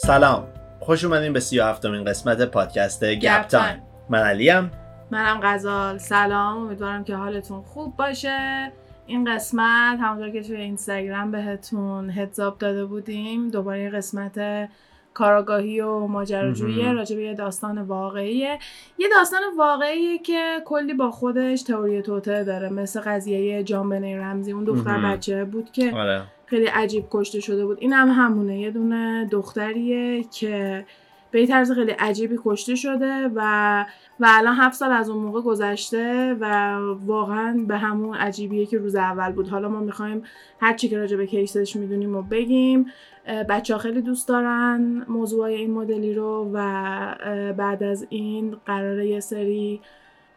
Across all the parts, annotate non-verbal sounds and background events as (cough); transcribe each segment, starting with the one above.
سلام. خوش اومدین به سی و هفتمین قسمت پادکست گپ تایم. من علیم. منم غزال. سلام. امیدوارم که حالتون خوب باشه. این قسمت همونطور که توی اینستاگرام بهتون هدزاب داده بودیم دوباره قسمت کاراگاهی و ماجراجویی راجع به یه داستان واقعیه. یه داستان واقعیه که کلی با خودش تئوری توته داره. مثل قضیه جان بنی رمزی اون دختر بچه بود که آره. خیلی عجیب کشته شده بود. این هم همونه. یه دونه دختریه که به طرز خیلی عجیبی کشته شده و و الان هفت سال از اون موقع گذشته و واقعا به همون عجیبیه که روز اول بود. حالا ما می‌خوایم هر چی که راجع به کیسش می‌دونیم و بگیم. بچه ها خیلی دوست دارن موضوع این مدلی رو و بعد از این قراره یه سری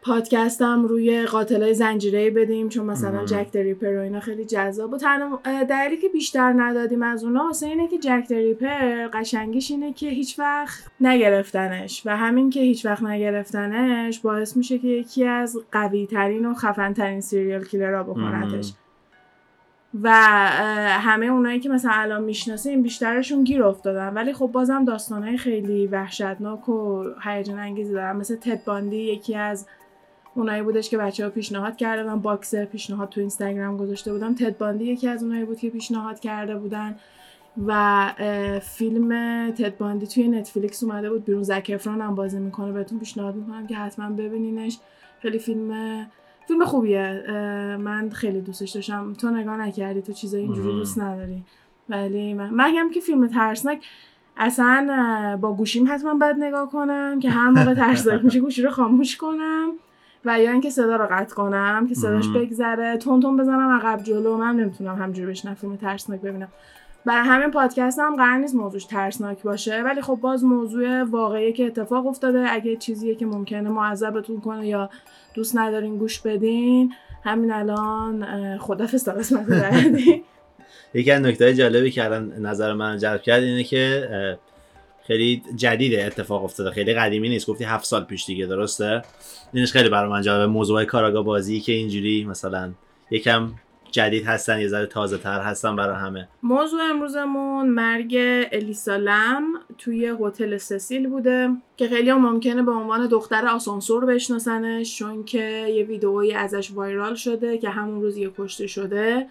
پادکستم روی قاتلای زنجیره بدیم چون مثلا جک دریپر و اینا خیلی جذاب و تنها دلیلی که بیشتر ندادیم از اونا واسه اینه که Jack the Ripper قشنگیش اینه که هیچ وقت نگرفتنش و همین که هیچ وقت نگرفتنش باعث میشه که یکی از قوی ترین و خفن ترین serial killer ها بکنتش و همه اونایی که مثلا الان می‌شناسیم بیشترشون گیر افتادن. ولی خب بازم داستانهای خیلی وحشتناک و هیجان انگیزی دارن. مثل تد باندی یکی از اونایی بودش که بچه ها پیشنهاد کرده من box پیشنهاد تو اینستاگرام گذاشته بودم تد باندی یکی از اونایی بود که پیشنهاد کرده بودن. و فیلم تد باندی توی نتفلیکس اومده بود بیرون. زکفران هم بازی می‌کنه. بهتون پیشنهاد می‌کنم که حتما ببینینش. خیلی فیلم فیلم خوبیه. من خیلی دوستش داشتم. تو نگاه نکردی. تو چیزای اینجوری دوست نداری. ولی من مگم که فیلم ترسناک. اصلا با گوشیم حتما باید نگاه کنم که هر موقع ترسناک میشه گوشی رو خاموش کنم. و یا اینکه صدا رو قطع کنم که صداش بگذره تون تون بزنم عقب جلو من نمی‌تونم همجوری بشنم فیلم ترسناک ببینم. برای همین پادکست هم قرار نیست موضوعش ترسناک باشه ولی خب باز موضوع واقعی که اتفاق افتاده. اگه چیزیه که ممکنه معذبتون کنه یا دوست ندارین گوش بدین همین الان خدافظ تا قسمت بعدی. (laughs) یکی از نکته جالبی که الان نظر من جلب کرد اینه که خیلی جدیده اتفاق افتاده. خیلی قدیمی نیست. گفتی هفت سال پیش دیگه درسته؟ اینش خیلی برای من جالبه. موضوع کاراگا بازی که اینجوری مثلا یکم جدید هستن یه ذره تازه تر هستن برای همه. موضوع امروزمون مرگ الیسا لم توی هتل سسیل بوده که خیلی هم ممکنه به عنوان دختر آسانسور بشناسنش چون که یه ویدئویی ازش وایرال شده که همون روز یه کشته شده.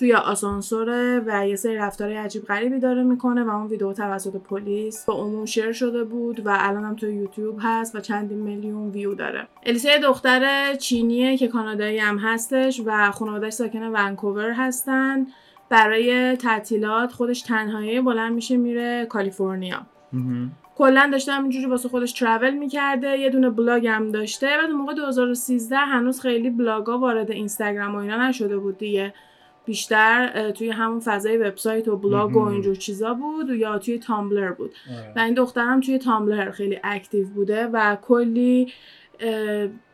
توی آسانسوره و یه سری رفتار عجیب غریبی داره می‌کنه و اون ویدیو توسط پلیس به عموم شیر شده بود و الان هم توی یوتیوب هست و چندین میلیون ویو داره. الیسا دختر چینیه که کانادایی هم هستش و خانوادهش ساکن ونکوور هستن. برای تعطیلات خودش تنهایی بلند میشه میره کالیفرنیا. کلا داشته همینجوری واسه خودش travel می‌کرده یه دونه بلاگ هم داشته. بعد موقع 2013 هنوز خیلی بلاگا وارد اینستاگرام و اینا نشده بود دیگه. بیشتر توی همون فضای وبسایت و بلاگ و اینجور چیزا بود و یا توی Tumblr بود. آره. و این دخترم توی Tumblr خیلی active بوده و کلی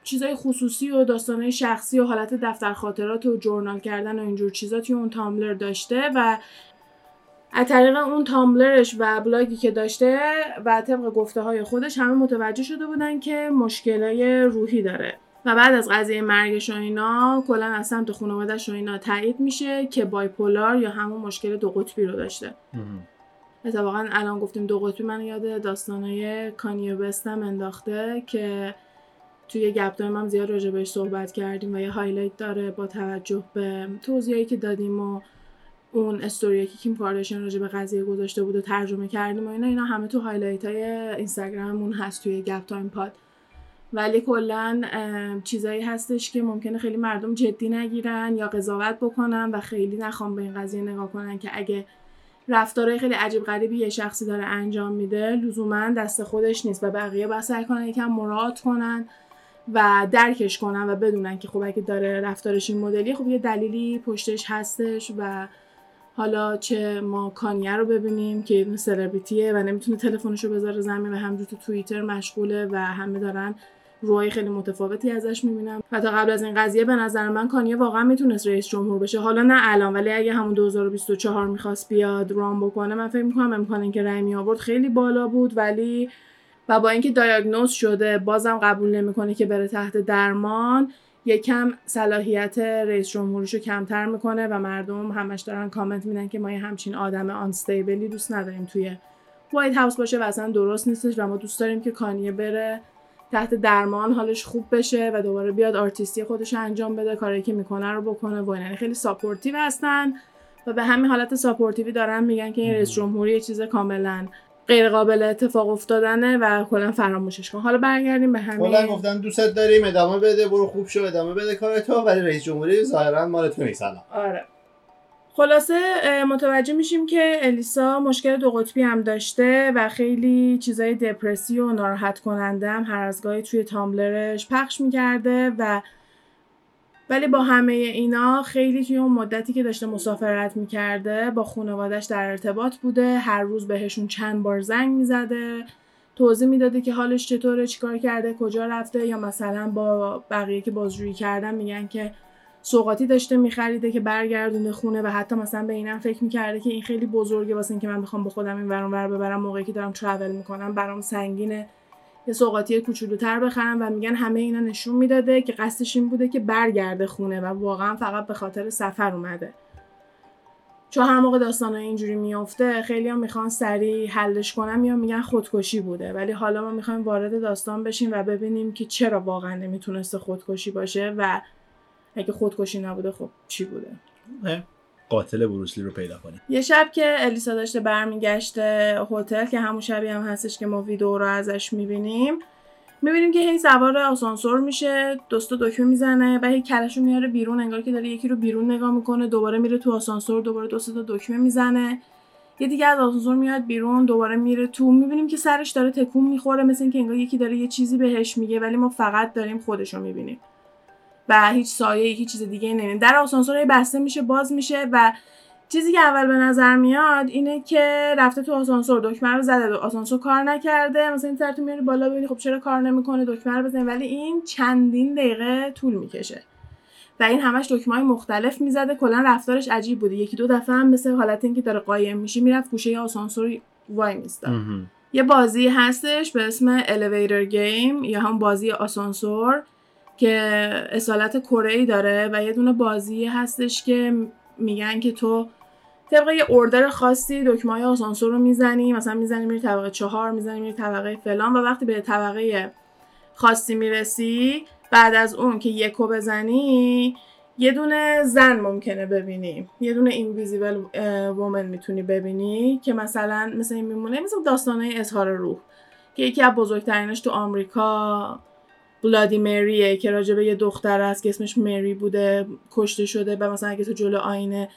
چیزای خصوصی و داستانهای شخصی و حالت دفتر خاطرات و journal کردن و اینجور چیزا توی اون Tumblr داشته و از طریق اون Tumblr ش و بلاگی که داشته و طبق گفته های خودش همه متوجه شده بودن که مشکلای روحی داره. و بعد از قضیه مرگش و اینا کلا از سمت خانوادهش و اینا تایید میشه که bipolar یا همون مشکل دو قطبی رو داشته. اتفاقا الان گفتیم دو قطبی من یاد داستانای کانیه وستم انداخته که توی گپ هم زیاد راجع بهش صحبت کردیم و یه highlight داره با توجه به توضیحی که دادیم و اون استوری که کیم کارداشیان راجع به قضیه گذاشته بود و ترجمه کردیم و اینا اینا همه تو highlight های اینستاگراممون هست توی گپ تایم پاد. ولی کلا چیزایی هستش که ممکنه خیلی مردم جدی نگیرن یا قضاوت بکنن و خیلی نخوام به این قضیه نگاه کنن که اگه رفتارهای خیلی عجیب غریبی یه شخصی داره انجام میده لزوما دست خودش نیست و بقیه باید سعی کنن یکم مدارا کنن و درکش کنن و بدونن که خب اگه داره رفتارش این مدلی خب یه دلیلی پشتش هستش و حالا چه ما کانیه رو ببینیم که یه سلبریتیه و نمی‌تونه تلفنش رو بذاره زمین و همجور تو توییتر مشغوله و همه دارن روی خیلی متفاوتی ازش می‌بینم. و تا قبل از این قضیه به نظر من کانیه واقعا می‌تونست رئیس جمهور بشه. حالا نه الان ولی اگه همون 2024 می‌خواست بیاد رام بکنه من فکر می‌کنم امکان اینکه رای می آورد خیلی بالا بود. ولی و با اینکه دایاگنوز شده بازم قبول نمی‌کنه که بره تحت درمان یکم صلاحیت رئیس جمهوریش رو کمتر می‌کنه و مردم همش دارن کامنت میدن که ما یه همچین آدم unstable ی دوست نداریم توی White House باشه و اصلا درست نیستش و ما دوست داریم که کانیه بره تحت درمان حالش خوب بشه و دوباره بیاد آرتیستی خودش رو انجام بده کاری که می‌کنه رو بکنه و یعنی خیلی supportive هستن. و به همین حالت supportive ی دارن میگن که این رئیس جمهوری یه چیز کاملا غیر قابل اتفاق افتادنه و کلا فراموشش کن. حالا برگردیم به همین. کلا گفتن دوستت داریم ادامه بده برو خوب شو ادامه بده کار تو ولی رئیس جمهوری ظاهرا مال تو نیست آره. خلاصه متوجه میشیم که الیسا مشکل دو قطبی هم داشته و خیلی چیزای دپرسی و ناراحت کننده هم هر از گاهی توی تامبلرش پخش می‌کرده و ولی با همه اینا خیلی توی اون مدتی که داشته مسافرت می‌کرده با خانوادش در ارتباط بوده هر روز بهشون چند بار زنگ می‌زده توضیح می‌داده که حالش چطوره چیکار کرده کجا رفته یا مثلا با بقیه که بازجویی کردن میگن که سوقاتی داشته میخریده که برگردونه خونه و حتی مثلا به اینم فکر می‌کرده که این خیلی بزرگه واسه اینکه من بخوام با خودم این ور ور ببرم موقعی که دارم ترافل می‌کنم برام سنگینه یه سوقاتی کوچولوتر بخرم و میگن همه اینا نشون می‌داده که قصدش این بوده که برگرده خونه و واقعا فقط به خاطر سفر اومده. چون هر موقع داستان اینجوری میفته خیلی هم می‌خوان سریع حلش کنم یا میگن خودکشی بوده. ولی حالا ما می‌خوایم وارد داستان بشیم و ببینیم که چرا واقعا نمی‌تونسته خودکشی باشه و اگه خودکشی نبوده خب چی بوده؟ قاتل بروسلی رو پیدا کنیم. یه شب که الیسا داشته برمیگشته هتل که همون شبی هم هستش که ما ویدیو رو ازش می‌بینیم می‌بینیم که هی سوار آسانسور میشه دوستا دکمه می‌زنه و هی کلشو میاره بیرون انگار که داره یکی رو بیرون نگاه می‌کنه دوباره میره تو آسانسور دوباره دو تا دکمه می‌زنه. یه دیگه از آسانسور میاد بیرون دوباره میره تو. می‌بینیم که سرش داره تکون می‌خوره مثل اینکه انگار یکی داره یه چیزی بهش میگه ولی ما فقط داریم خودشو می‌بینیم. و هیچ سایه هیچ چیز دیگه نمی‌بینیم در آسانسور بسته میشه باز میشه و چیزی که اول به نظر میاد اینه که رفته تو آسانسور دکمه رو زده. آسانسور کار نکرده مثلا این تو میاری بالا ببینی خب چرا کار نمی‌کنه دکمه رو بزنی. ولی این چندین دقیقه طول می‌کشه. و این همش دکمه های مختلف می‌زده. کلا رفتارش عجیب بوده. یکی دو دفعه هم مثل حالت اینکه داره قایم میشه می‌رفت گوشه آسانسور وای میستا. یه بازی هستش به اسم Elevator Game یا هم بازی آسانسور. که اصالت کره ای داره و یه دونه بازی هستش که میگن که تو طبق یه اوردر خاصی دکمه های آسانسور رو می‌زنی. مثلا می‌زنی میری طبقه چهار می‌زنی میری طبقه فلان و وقتی به طبقه خاصی می‌رسی بعد از اون که یکو بزنی یه دونه زن ممکنه ببینی. یه دونه اینویزیبل وومن می‌تونی ببینی که مثلا مثل این میمونه. مثل داستانه اظهار روح که یکی از بزرگترینش تو آمریکا بلادی مریه که راجبه یه دختر است که اسمش مری بوده کشته شده و مثلا اگه تو جلو آینه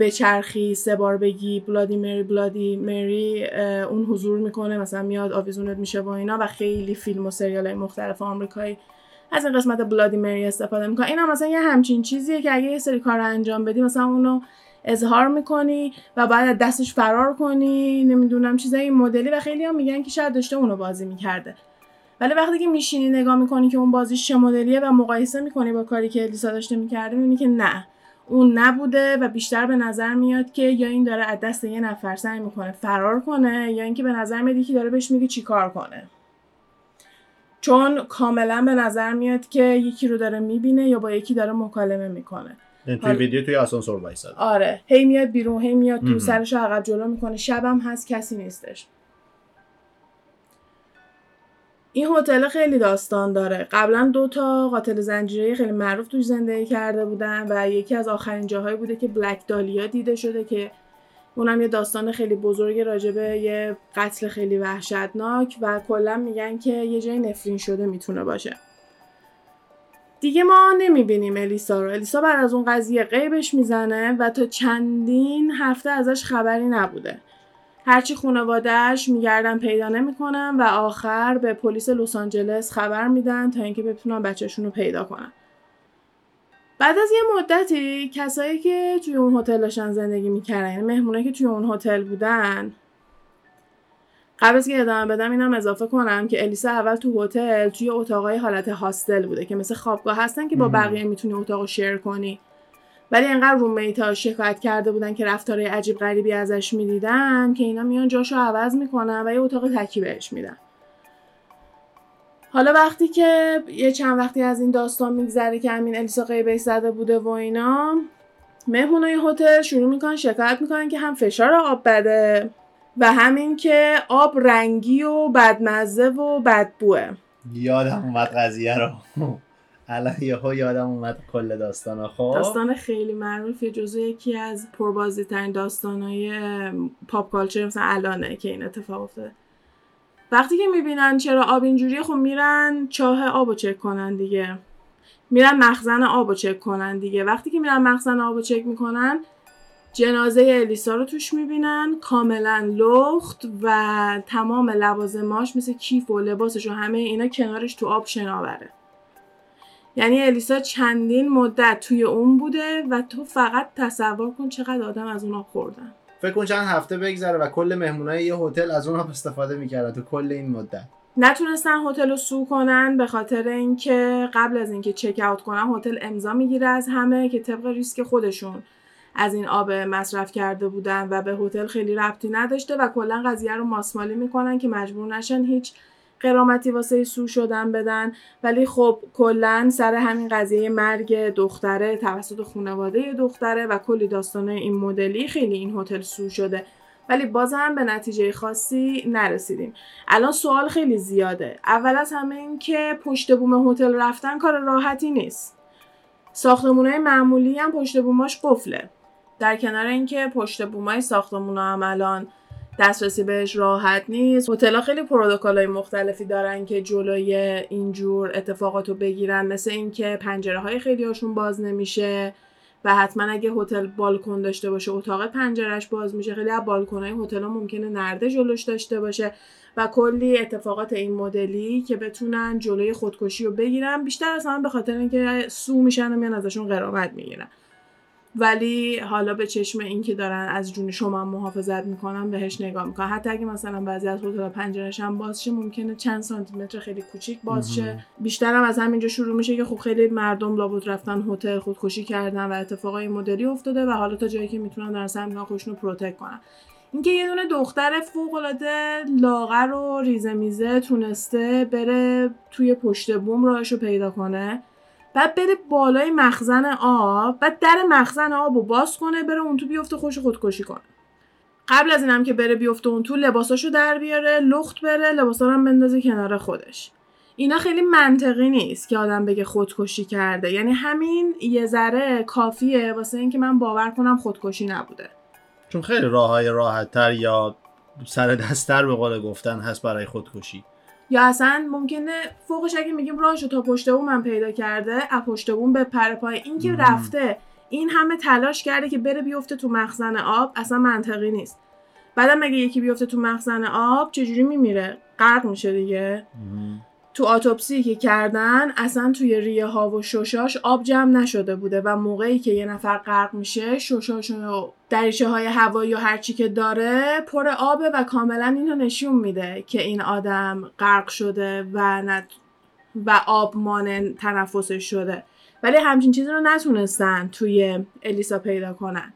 بچرخی سه بار بگی بلادی مری بلادی مری اون حضور می‌کنه مثلا میاد آویزونت میشه و اینا و خیلی فیلم و سریال های مختلف آمریکایی از این قسمت بلادی مری استفاده می‌کنه. اینا مثلا یه همچین چیزیه که اگه یه سری کار انجام بدی مثلا اونو اظهار می‌کنی و بعد از دستش فرار کنی نمی‌دونم چیزای این مدلی و خیلی هم میگن که شاید داشته اونو بازی می‌کرده. ولی وقتی که میشینی نگاه می‌کنی که اون بازی چه مدلیه و مقایسه می‌کنی با کاری که الیسا داشته می‌کرده می‌بینی که نه. اون نبوده و بیشتر به نظر میاد که یا این داره از دست یه نفر سعی می‌کنه فرار کنه یا اینکه به نظر میاد یکی داره بهش میگه چیکار کنه. چون کاملا به نظر میاد که یکی رو داره می‌بینه یا با یکی داره مکالمه می‌کنه. یعنی توی ویدیو توی آسانسور وایساده. آره. هی میاد بیرون هی میاد تو سرش رو عقب جلو می‌کنه. شبم هست کسی نیستش. این هتل خیلی داستان داره. قبلا دو تا قاتل زنجیره خیلی معروف توش زندگی کرده بودن و یکی از آخرین جاهایی بوده که بلک دالیا دیده شده که اونم یه داستان خیلی بزرگ راجبه یه قتل خیلی وحشتناک و کلا میگن که یه جای نفرین شده می‌تونه باشه. دیگه ما نمی‌بینیم الیسا رو. الیسا بعد از اون قضیه غیبش می‌زنه و تا چندین هفته ازش خبری نبوده. هرچی خانوادهش میگردن پیدا نمی‌کنن و آخر به پلیس لس آنجلس خبر میدن تا اینکه بتونن بچهشون رو پیدا کنن. بعد از یه مدتی کسایی که توی اون هتل داشتن زندگی می‌کردن یعنی مهمونه که توی اون هتل بودن قبل از که ادامه بدم اینم اضافه کنم که الیسا اول تو هتل توی اتاقای حالت هاستل بوده که مثل خوابگاه هستن که با بقیه می‌تونی اتاق شیر کنی. ولی انقدر رومیتا شکایت کرده بودن که رفتارهای عجیب غریبی ازش می‌دیدن که اینا میان جاشو عوض می‌کنن و یه اتاق تکی بهش میدن. حالا وقتی که یه چند وقتی از این داستان میگذره که همین الیسا غیبش زده بوده و اینا مهمونای هتل شروع می‌کنن شکایت می‌کنن که هم فشار آب بده و همین که آب رنگی و بدمزه و بدبوه. یادم اومد قضیه رو. الان یهو یادم اومد کل داستان خب؟ داستان خیلی معروف یه جزو یکی از پربازی ترین داستانهای پاپ کالچر مثلا الانه که این اتفاق افتاده. وقتی که می‌بینن چرا آب اینجوریه خب میرن چاه آب رو چک کنن دیگه. میرن مخزن آب رو چک کنن دیگه. وقتی که میرن مخزن آب رو چک می‌کنن جنازه الیسا رو توش می‌بینن کاملا لخت و تمام لوازماش مثل کیف و لباسش و همه اینا کنارش تو آب شناوره. یعنی الیسا چندین مدت توی اون بوده و تو فقط تصور کن چقدر آدم از اونها خوردن. فکر کن چند هفته بگذره و کل مهمونای یه هتل از اون استفاده می‌کردن تو کل این مدت. نتونستن هتل رو سو کنن به خاطر اینکه قبل از اینکه چک اوت کنن هتل امضا می‌گیره از همه که طبق ریسک خودشون از این آب مصرف کرده بودن و به هتل خیلی ربطی نداشته و کلا قضیه رو ماسمالی می‌کنن که مجبور نشن هیچ قرامتی واسه سو شدن بدن. ولی خب کلا سر همین قضیه مرگ دختره توسط خانواده دختره و کلی داستانه این مدلی خیلی این هتل سو شده. ولی بازم به نتیجه خاصی نرسیدیم. الان سوال خیلی زیاده. اول از همه این که پشت بوم هتل رفتن کار راحتی نیست. ساختمونه معمولی هم پشت بوماش قفله. در کنار اینکه پشت بومای ساختمون هم الان دسترسی بهش راحت نیست. هتل‌ها خیلی های مختلفی دارن که جلوی اینجور اتفاقات رو بگیرن. مثل اینکه پنجره های خیلی هاشون باز نمیشه و حتما اگه هتل بالکن داشته باشه اتاق پنجرش باز میشه. خیلی از های هتل ها ممکنه نرده جلوش داشته باشه و کلی اتفاقات این مدلی که بتونن جلوی خودکشی رو بگیرن بیشتر از همه به خاطر اینکه سو میشن و میان ازشون قرامت می‌گیرن. ولی حالا به چشم اینکه دارن از جون شما محافظت می‌کنن بهش نگاه می‌کنن. حتی اگه مثلا بعضی از هتل پنجرش هم باز شه ممکنه چند سانتی متر خیلی کوچیک باز شه. بیشتر هم از همینجا شروع میشه که خب خیلی مردم لابد رفتن هتل خودکشی کردن و اتفاقای مدلی افتاده و حالا تا جایی که می‌تونن دارن سعی می‌کنن خودشون رو protect کنن. اینکه یه دونه دختر فوق العاده لاغر و ریزه میزه تونسته بره توی پشت بوم راهش رو پیدا کنه. بعد بره بالای مخزن آب بعد در مخزن آب رو باز کنه بره اون تو بیفته خوش خودکشی کنه. قبل از اینم که بره بیفته اون تو لباساشو در بیاره لخت بره لباسا هم بندازه کنار خودش. اینا خیلی منطقی نیست که آدم بگه خودکشی کرده. یعنی همین یه ذره کافیه واسه اینکه من باور کنم خودکشی نبوده. چون خیلی راه های راحت تر یا سر دستتر به قول گفتن هست برای خودکشی. یا اصلا ممکنه فوقش اگه میگیم راهشو تا پشت بوم من پیدا کرده از پشت بوم به پر پای. این که رفته این همه تلاش کرده که بره بیفته تو مخزن آب اصلا منطقی نیست. بعدم اگه یکی بیفته تو مخزن آب چجوری میمیره؟ غرق میشه دیگه. تو آتوپسی که کردن اصلا توی ریه ها و ششاش آب جمع نشده بوده و موقعی که یه نفر غرق میشه ششاش و دریچه های هوایی و هرچی که داره پر آبه و کاملا اینو نشون میده که این آدم غرق شده و نت و آب مانع تنفسش شده. ولی همچین چیزی رو نتونستن توی الیسا پیدا کنن.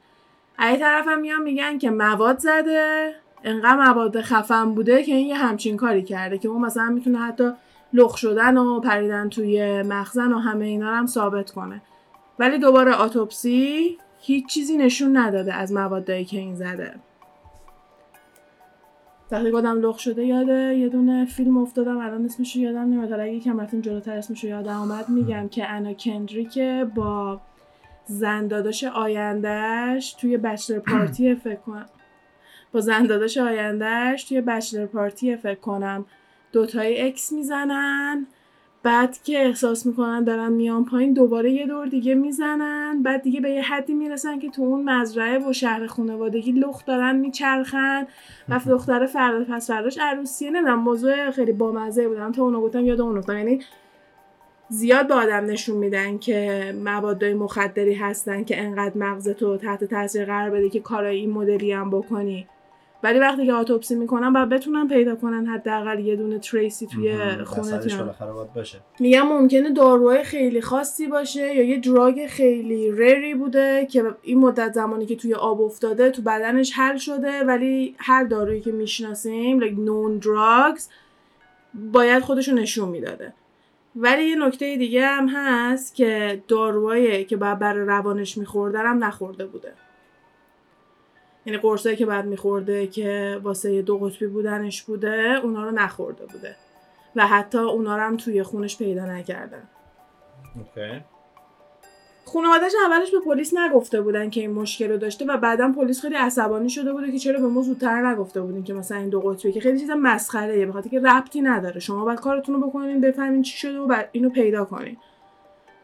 ای طرف هم میان میگن که مواد زده انقدر مواد خفن بوده که این یه همچین کاری کرده که اون مثلا می‌تونه حتی لخ شدن و پریدن توی مخزن و همه اینا هم ثابت کنه. ولی دوباره آتوپسی هیچ چیزی نشون نداده از موادایی که این زده. وقتی گفتم لخ شده یاده. یه دونه فیلم افتادم الان اسمش رو یادم نمیاد. اگه یکم رفتیم جلوتر اسمش رو یادم آمد میگم که انا کندریک با زنداداش آیندهش (clears throat) توی بچلر پارتی فکر کنم. با زنداداش آیندهش توی بچلر پارتی فکر کنم. دوتای اکس می‌زنن. بعد که احساس می‌کنن دارن میان پایین دوباره یه دور دیگه می‌زنن. بعد دیگه به یه حدی می‌رسن که تو اون مزرعه و شهر خانوادگی لخت دارن میچرخن. و دختر فردا پس فرداش عروسیه. نمی‌دونم موضوع خیلی بامزه بودم. تا اونو گفتم یاد اون افتادم. یعنی زیاد به آدم نشون میدن که موادهای مخدری هستن که انقدر مغزتو تحت تاثیر قرار بده که کارای این مدلی هم بکنی. ولی وقتی که اتوپسی می‌کنن باید بتونن پیدا کنن حداقل یه دونه تریسی توی خونه باشه. میگم ممکنه داروهای خیلی خاصی باشه یا یه دراگ خیلی ریری بوده که این مدت زمانی که توی آب افتاده تو بدنش حل شده ولی هر دارویی که می‌شناسیم like known drugs باید خودشو نشون می‌داده. ولی یه نکته دیگه هم هست که داروهایی که باید برای روانش میخورده هم نخورده بوده. یعنی قرصایی که بعد میخورده که واسه دو قطبی بودنش بوده اونا رو نخورده بوده. و حتی اونا رو هم توی خونش پیدا نکردن. اوکی. خانواده‌اش اولش به پلیس نگفته بودن که این مشکل رو داشته و بعدا پلیس خیلی عصبانی شده بوده که چرا به ما زودتر نگفته بودین که مثلا این دو قطبی که خیلی چیز مسخره به خاطر که ربطی نداره. شما باید کارتون رو بکنین بفهمین چی شده و بعد اینو پیدا کنین.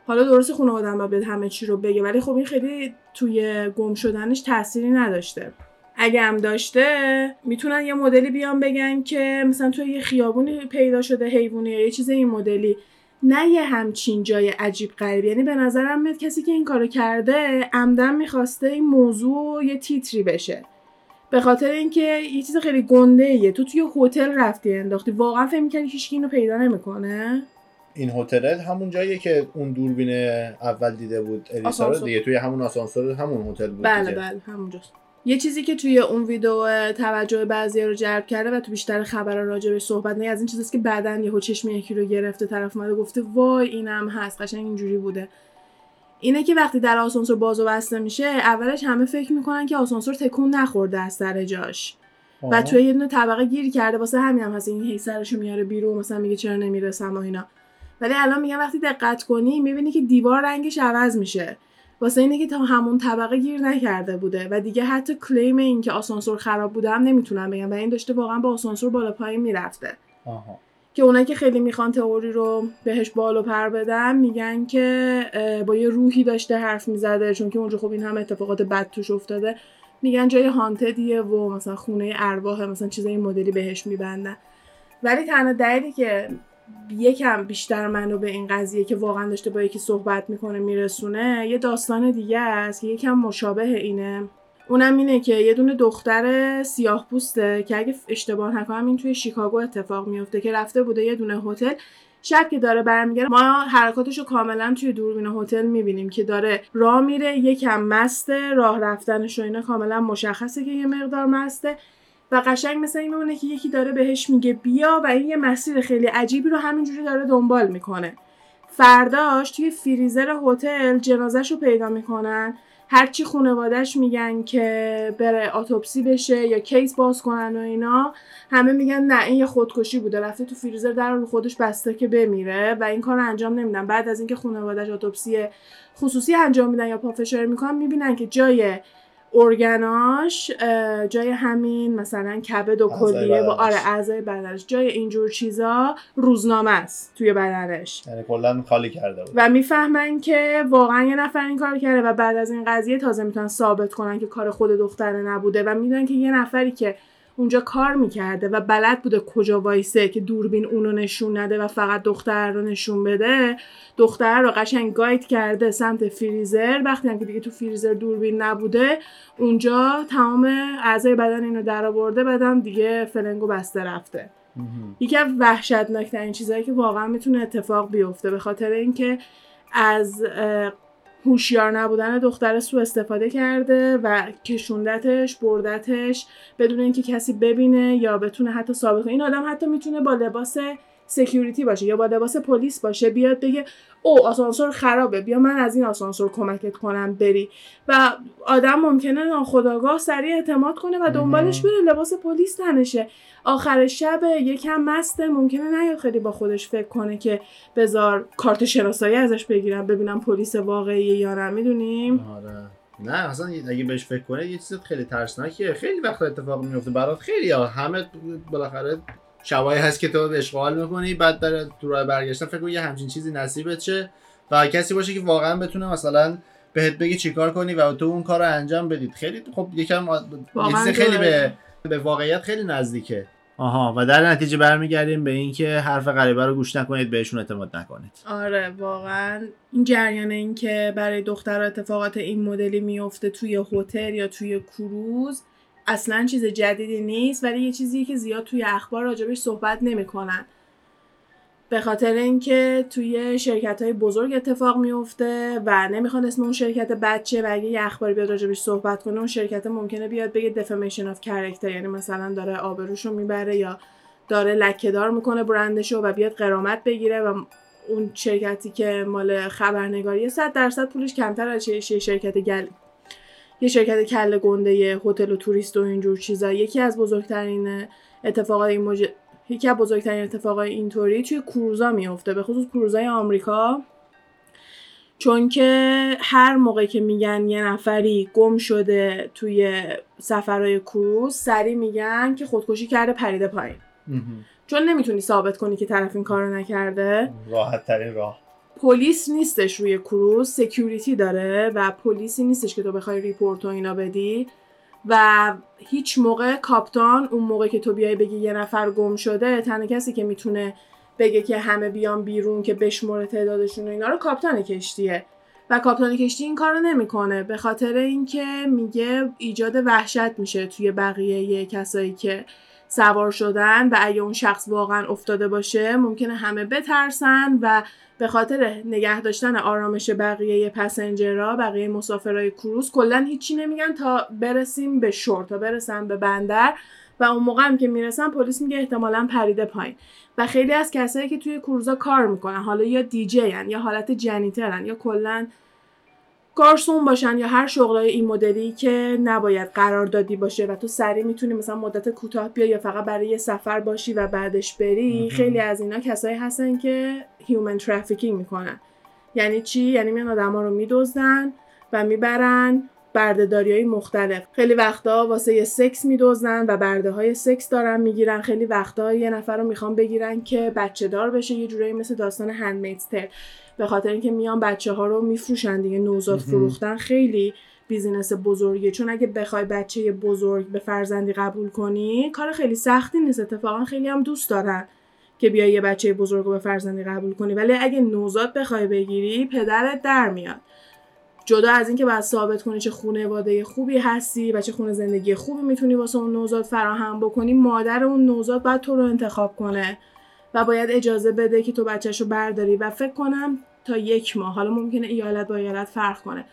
حالا درست خانواده هم باید همه چی رو بگه ولی خب این خیلی توی گم شدنش تأثیری نداشته. اگه هم داشته می‌تونن یه مدلی بیان بگن که مثلا توی یه خیابونی پیدا شده حیوانی یا یه چیز این مدلی. نه یه همچین جای عجیب غریب یعنی به نظرم میاد کسی که این کارو کرده عمدن می‌خواسته این موضوع یه تیتری بشه. به خاطر اینکه یه چیز خیلی گنده ایه تو توی هتل رفتی انداختی. واقعا فکر می‌کنی هیچ اینو پیدا نمی‌کنه؟ این هتل همون جاییه که اون دوربین اول دیده بود الیسا رو. دیگه توی همون آسانسور همون هتل بود بله دیگه. بله همونجاست یه چیزی که توی اون ویدیو توجه بعضی رو جلب کرده و تو بیشتر خبر راجع به صحبت نه از این چیزاست که بعدن یهو چشم یکی رو گرفته طرف اومده گفته وای اینم هست قشنگ اینجوری بوده اینه که وقتی در آسانسور باز و بسته میشه اولش همه فکر می‌کنن که آسانسور تکون نخورده از سر جاش و آه. توی یه دونه طبقه گیر کرده واسه همین هم هست این هی سرشو میاره بیرون مثلا میگه چرا نمی‌رسم و اینا ولی الان میگم وقتی دقت کنی می‌بینی که دیوار رنگش عوض میشه. واسه اینه که تا همون طبقه گیر نکرده بوده و دیگه حتی کلیم این که آسانسور خراب بوده هم نمی‌تونم بگم و این داشته واقعا با آسانسور بالا پایین می‌رفته. آها. که اونایی که خیلی می‌خوان تئوری رو بهش بالو پر بدن میگن که با یه روحی داشته حرف می‌زده چون که اونجا خب این هم اتفاقات بد توش افتاده. میگن جای هانتدیه و مثلا خونه ارواح مثلا چیزای این مدلی بهش میبندن. ولی تنها دلیلی که یکم بیشتر منو به این قضیه که واقعا داشته با یکی صحبت می‌کنه میرسونه یه داستان دیگه است که یکم مشابه اینه. اونم اینه که یه دونه دختر سیاه پوسته که اگه اشتباه نکنم این توی شیکاگو اتفاق میفته که رفته بوده یه دونه هتل. شب که داره برمیگره ما حرکاتش رو کاملا توی دوربین هتل می‌بینیم که داره راه میره یکم مسته راه رفتنش و اینا کاملا مشخصه که یه مقدار مسته. و قشنگ مثل این میمونه که یکی داره بهش میگه بیا و این یه مسیر خیلی عجیبی رو همینجوری داره دنبال می‌کنه. فرداش توی فریزر هتل جنازش رو پیدا می‌کنن هرچی خانوادهش میگن که بره اتوپسی بشه یا کیس باز کنن و اینا همه میگن نه این یه خودکشی بوده رفته تو فریزر در رو خودش بسته که بمیره و این کار انجام نمیدن. بعد از اینکه خانوادهش اتوپسی خصوصی انجام میدن یا پافشاری می‌کنن می‌بینن که جای ارگناش جای همین مثلا کبد و کلیه و. آره اعضای بدنش جای اینجور چیزا روزنامه است توی بدنش یعنی کلا خالی کرده بود. و می‌فهمن که واقعا یه نفر این کار کرده و بعد از این قضیه تازه می‌تونن ثابت کنن که کار خود دختره نبوده و می‌دونن که یه نفری که اونجا کار می‌کرده و بلد بوده کجا وایسه که دوربین اونو نشون نده و فقط دختر رو نشون بده دختر رو قشنگ گاید کرده سمت فریزر وقتی هم که دیگه تو فریزر دوربین نبوده اونجا تمام اعضای بدن اینو درآورده بعدم دیگه فلنگو بسته رفته. یکی از وحشتناکترین چیزهایی که واقعا می‌تونه اتفاق بیفته به خاطر اینکه از هوشیار نبودن دختر سوء استفاده کرده و کشوندتش بردتش بدون اینکه کسی ببینه یا بتونه حتی کنه این آدم حتی می‌تونه با لباس security باشه یا با لباس پلیس باشه بیاد بگه اون آسانسور خرابه بیا من از این آسانسور کمکت کنم بری. و آدم ممکنه ناخداگاه سریع اعتماد کنه و دنبالش بره لباس پلیس تنشه. آخر شب یکم مسته ممکنه نیاد خیلی با خودش فکر کنه که بذار کارت شناسایی ازش بگیرم ببینم پلیس واقعیه یا نه. می‌دونیم؟ آره. نه اصلا اگه بهش فکر کنه یه چیز خیلی ترسناکیه. خیلی وقت اتفاق میفته برات خیلی ها همه بالاخره شبایی هست که تو اشغال می‌کنی بعد داره تو راه برگشتن فکر کن یه همچین چیزی نصیبت شه و کسی باشه که واقعا بتونه مثلا بهت بگی چیکار کنی و تو اون کار رو انجام بدید. خیلی خب یکم یه خیلی به. به واقعیت خیلی نزدیکه. آها و در نتیجه برمیگردیم به اینکه حرف غریبه رو گوش نکنید بهشون اعتماد نکنید. آره واقعا. این جریان این که برای دختر اتفاقات این مدلی میفته توی هتل یا توی کروز اصلا چیز جدیدی نیست ولی یه چیزیه که زیاد توی اخبار راجبش صحبت نمی‌کنن. به خاطر اینکه توی شرکت های بزرگ اتفاق میفته و نمی‌خوان اسم اون شرکت بچه و اگه یه اخباری بیاد راجبش صحبت کنه اون شرکت ممکنه بیاد بگه defamation of character یعنی مثلا داره آبروشو می‌بره یا داره لکهدار می‌کنه برندشو و بیاد قرامت بگیره و اون شرکتی که مال خبرنگاری 100 درصد پولش کمتر از شرکت گل یه شرکت کله گنده هتل و توریست و اینجور چیزا. یکی از بزرگترین اتفاقات این مج... یکی از بزرگترین اتفاقای اینطوری توی کروزا میفته به خصوص کروزای آمریکا. چون که هر موقع که میگن یه نفری گم شده توی سفرهای کروز سری میگن که خودکشی کرده پریده پایین. چون نمی‌تونی ثابت کنی که طرف این کارو نکرده. راحت ترین راه. پلیس نیستش روی cruise security داره و پلیسی نیستش که تو بخوای report و اینا بدی. و هیچ موقع کاپتان اون موقع که تو بیای بگی یه نفر گم شده تنها کسی که می‌تونه بگه که همه بیان بیرون که بشمره تعدادشون و اینا رو کاپتان کشتیه. و کاپتان کشتی این کارو نمی‌کنه به خاطر اینکه میگه ایجاد وحشت میشه توی بقیه کسایی که سوار شدن و اگه اون شخص واقعا افتاده باشه ممکنه همه بترسن و به خاطر نگه داشتن آرامش بقیه پسنجرها بقیه مسافرهای کروز کلا هیچی نمیگن تا برسیم به شور تا برسن به بندر و اون موقع هم که می‌رسن پلیس میگه احتمالا پریده پایین. و خیلی از کسایی که توی کروزا کار می‌کنن حالا یا دیجی یا حالت janitor ن یا کلا گارسون باشن یا هر شغلای این مدلی که نباید قراردادی باشه و تو سریع می‌تونی مثلا مدت کوتاه بیا یا فقط برای یه سفر باشی و بعدش بری خیلی از اینا کسایی هستن که human trafficking می‌کنن. یعنی چی؟ یعنی میان آدما رو میدزدن و می‌برن بردهداری های مختلف. خیلی وقتا واسه یه سکس میدزدن و برده های سکس دارن می‌گیرن. خیلی وقتا یه نفر رو می‌خوان بگیرن که بچه دار بشه یه جورایی مثل داستان Handmaid's Tale به خاطر اینکه میان بچه ها رو میفروشن دیگه نوزاد فروختن خیلی business بزرگیه. چون اگه بخوای بچه بزرگ به فرزندی قبول کنی کار خیلی سختی نیست. اتفاقا خیلی هم دوست دارن که بیای یه بچه بزرگ رو به فرزندی قبول کنی. ولی اگه نوزاد بخوای بگیری پدرت در میاد. جدا از اینکه باید ثابت کنی چه خانواده خوبی هستی و چه خونه زندگی خوبی می‌تونی واسه اون نوزاد فراهم بکنی مادر اون نوزاد باید تو رو انتخاب کنه. و باید اجازه بده که تو بچهش رو برداری و فکر کنم تا یک ماه حالا ممکنه ایالت با ایالت فرق کنه.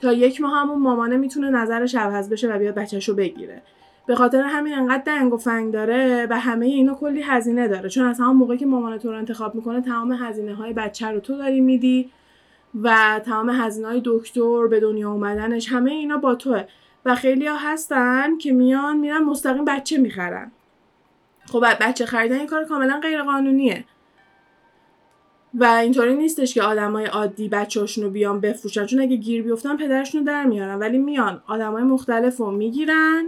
تا یک ماه همون مامانه می‌تونه نظرش عوض بشه و بیاد بچهش رو بگیره. به خاطر همین انقدر دنگ و فنگ داره و همه اینا کلی هزینه داره. چون از همون موقعی که مامان تو رو انتخاب می‌کنه تمام هزینه های بچه رو تو داری میدی و تمام هزینه های دکتر به دنیا اومدنش همه اینا با توه. و خیلی ها هستن که میان میرن مستقیم بچه می‌خرن. خب بچه خریدن این کار کاملا غیر قانونیه و اینطوری نیستش که آدمای عادی بچه‌هاشون رو بیان بفروشن. چون اگه گیر بیفتن پدرشون رو در میارن. ولی میان. آدمای مختلف رو می‌گیرن